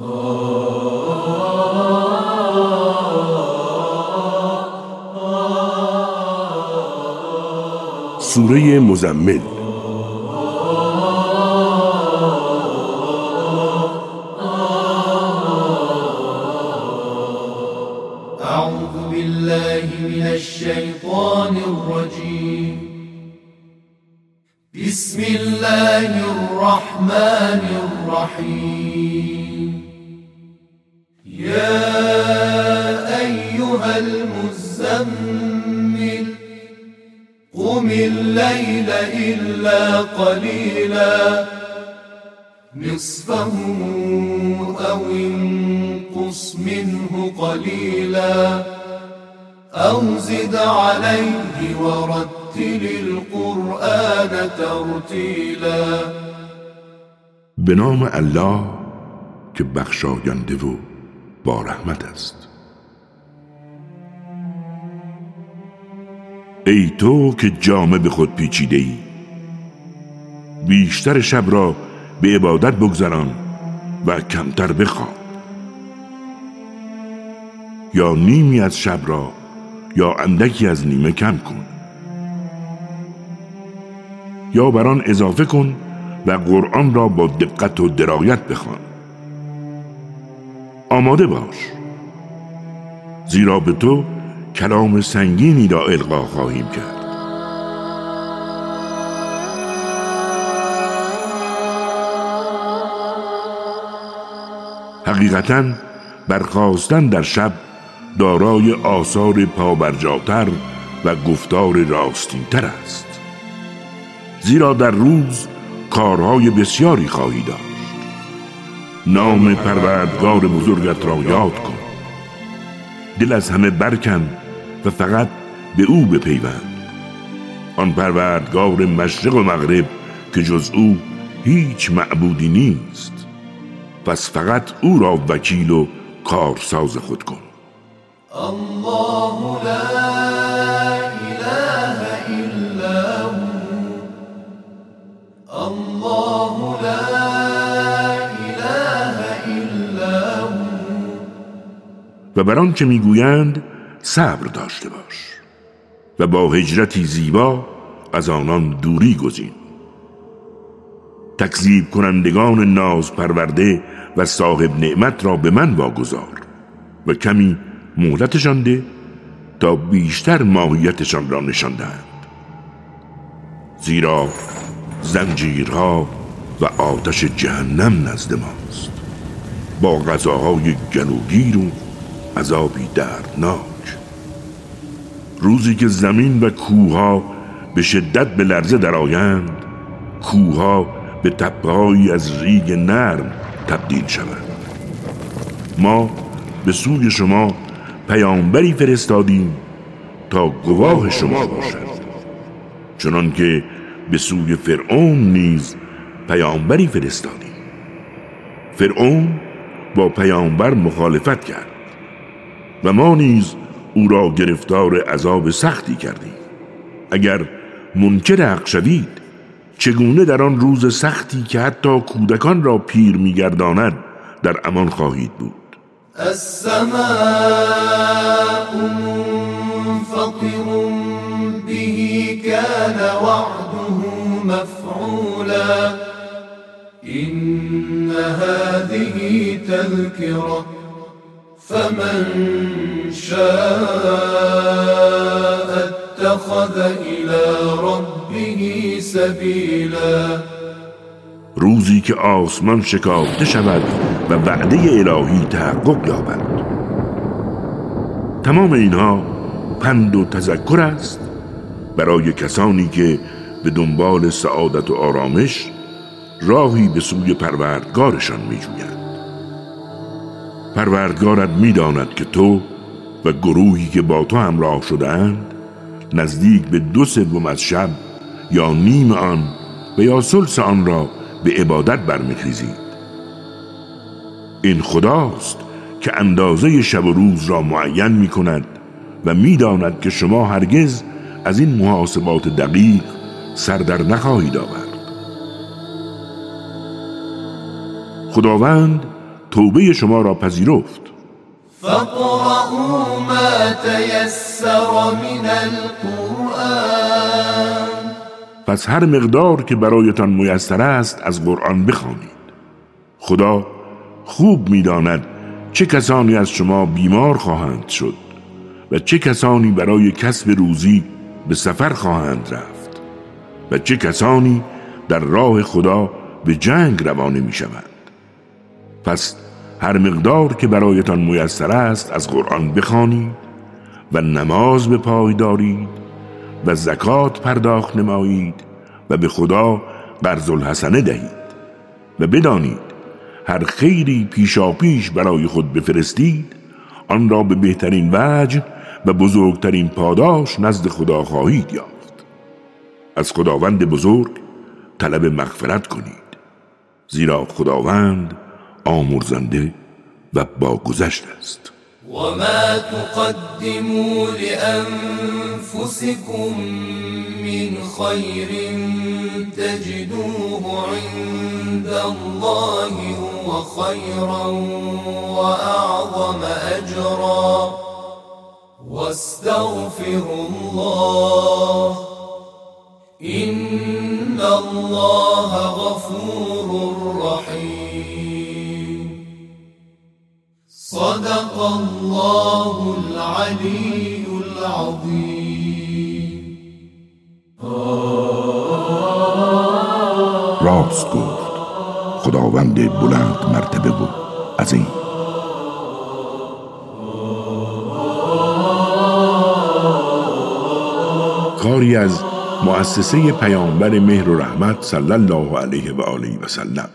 سوره مزمل أعوذ بالله من الشيطان الرجيم. بسم الله الرحمن الرحيم. يا أيها المزمل قم الليل إلا قليلا. نصفه أو انقص منه قليلا. أو زد عليه ورتل القرآن ترتيلا. به نام الله که بخشاینده و با رحمت است. ای تو که جامه به خود پیچیده ای بیشتر شب را به عبادت بگذران و کمتر بخواب یا نیمی از شب را یا اندکی از نیمه کم کن. یا بر آن اضافه کن و قرآن را با دقت و درایت بخوان. آماده باش. زیرا به تو کلام سنگینی را القا خواهیم کرد. حقیقتا برخواستن در شب دارای آثار پابرجاتر و گفتار راستینتر است. زیرا در روز کارهای بسیاری خواهی داشت. نام پروردگار بزرگت را یاد کن. دل از همه برکن و فقط به او بپیوند. آن پروردگار مشرق و مغرب که جز او هیچ معبودی نیست. پس فقط او را وکیل و کارساز خود کن. الله و بر آنچه می‌گویند صبر داشته باش و با هجرتی زیبا از آنان دوری گزین. تکذیب کنندگان ناز پرورده و صاحب نعمت را به من واگذار و کمی مهلتشان ده تا بیشتر ماهیتشان را نشان دهند. زیرا زنجیرها و آتش جهنم نزد ماست. با غذاهای گلوگیر و عذابی دردناک. روزی که زمین و کوها به شدت به لرزه درآیند کوها به تپههایی از ریگ نرم تبدیل شوند. ما به سوی شما پیامبری فرستادیم تا گواه شما باشد. چنان که به سوی فرعون نیز پیامبری فرستادیم. فرعون با پیامبر مخالفت کرد. و ما نیز او را گرفتار عذاب سختی کردیم. اگر منکر حق شوید چگونه در آن روز سختی که حتی کودکان را پیر میگرداند در امان خواهید بود؟ السماء منفطر به كان وعده مفعولا. إن هذه تذكرة فمن شاء اتخذ إلى ربه سبيلا روزی که آسمان شکافته شود و وعده الهی تحقق یابد تمام اینها پند و تذکر است برای کسانی که به دنبال سعادت و آرامش راهی به سوی پروردگارشان می جوید. پروردگارت می‌داند که تو و گروهی که با تو همراه شدهاند نزدیک به دو سوم از شب یا نیم آن و یا سلس آن را به عبادت برمیخیزید. این خداست که اندازه شب و روز را معین می کند و می‌داند که شما هرگز از این محاسبات دقیق سر در نخواهید آورد. خداوند توبه شما را پذیرفت. من القرآن پس هر مقدار که برایتان میسر است از قرآن بخوانید. خدا خوب می‌داند چه کسانی از شما بیمار خواهند شد و چه کسانی برای کسب روزی به سفر خواهند رفت و چه کسانی در راه خدا به جنگ روانه می شوند پس هر مقدار که برایتان میسر است از قرآن بخوانید و نماز به پای دارید و زکات پرداخت نمایید و به خدا قرض الحسنه دهید و بدانید هر خیری پیشا پیش برای خود بفرستید آن را به بهترین وجه و بزرگترین پاداش نزد خدا خواهید یافت. از خداوند بزرگ طلب مغفرت کنید زیرا خداوند آمرزنده و با گذشت است. وما تقدموا لأنفسكم من خير تجدوه عند الله هو خيرا وأعظم أجرا. واستغفروا الله. إن الله غفور رحيم. صدق الله العلي العظيم. راست گفت. خداوند بلند مرتبه و عظیم. کاری از مؤسسه پیامبر مهر و رحمت صلی الله علیه و آله و سلم.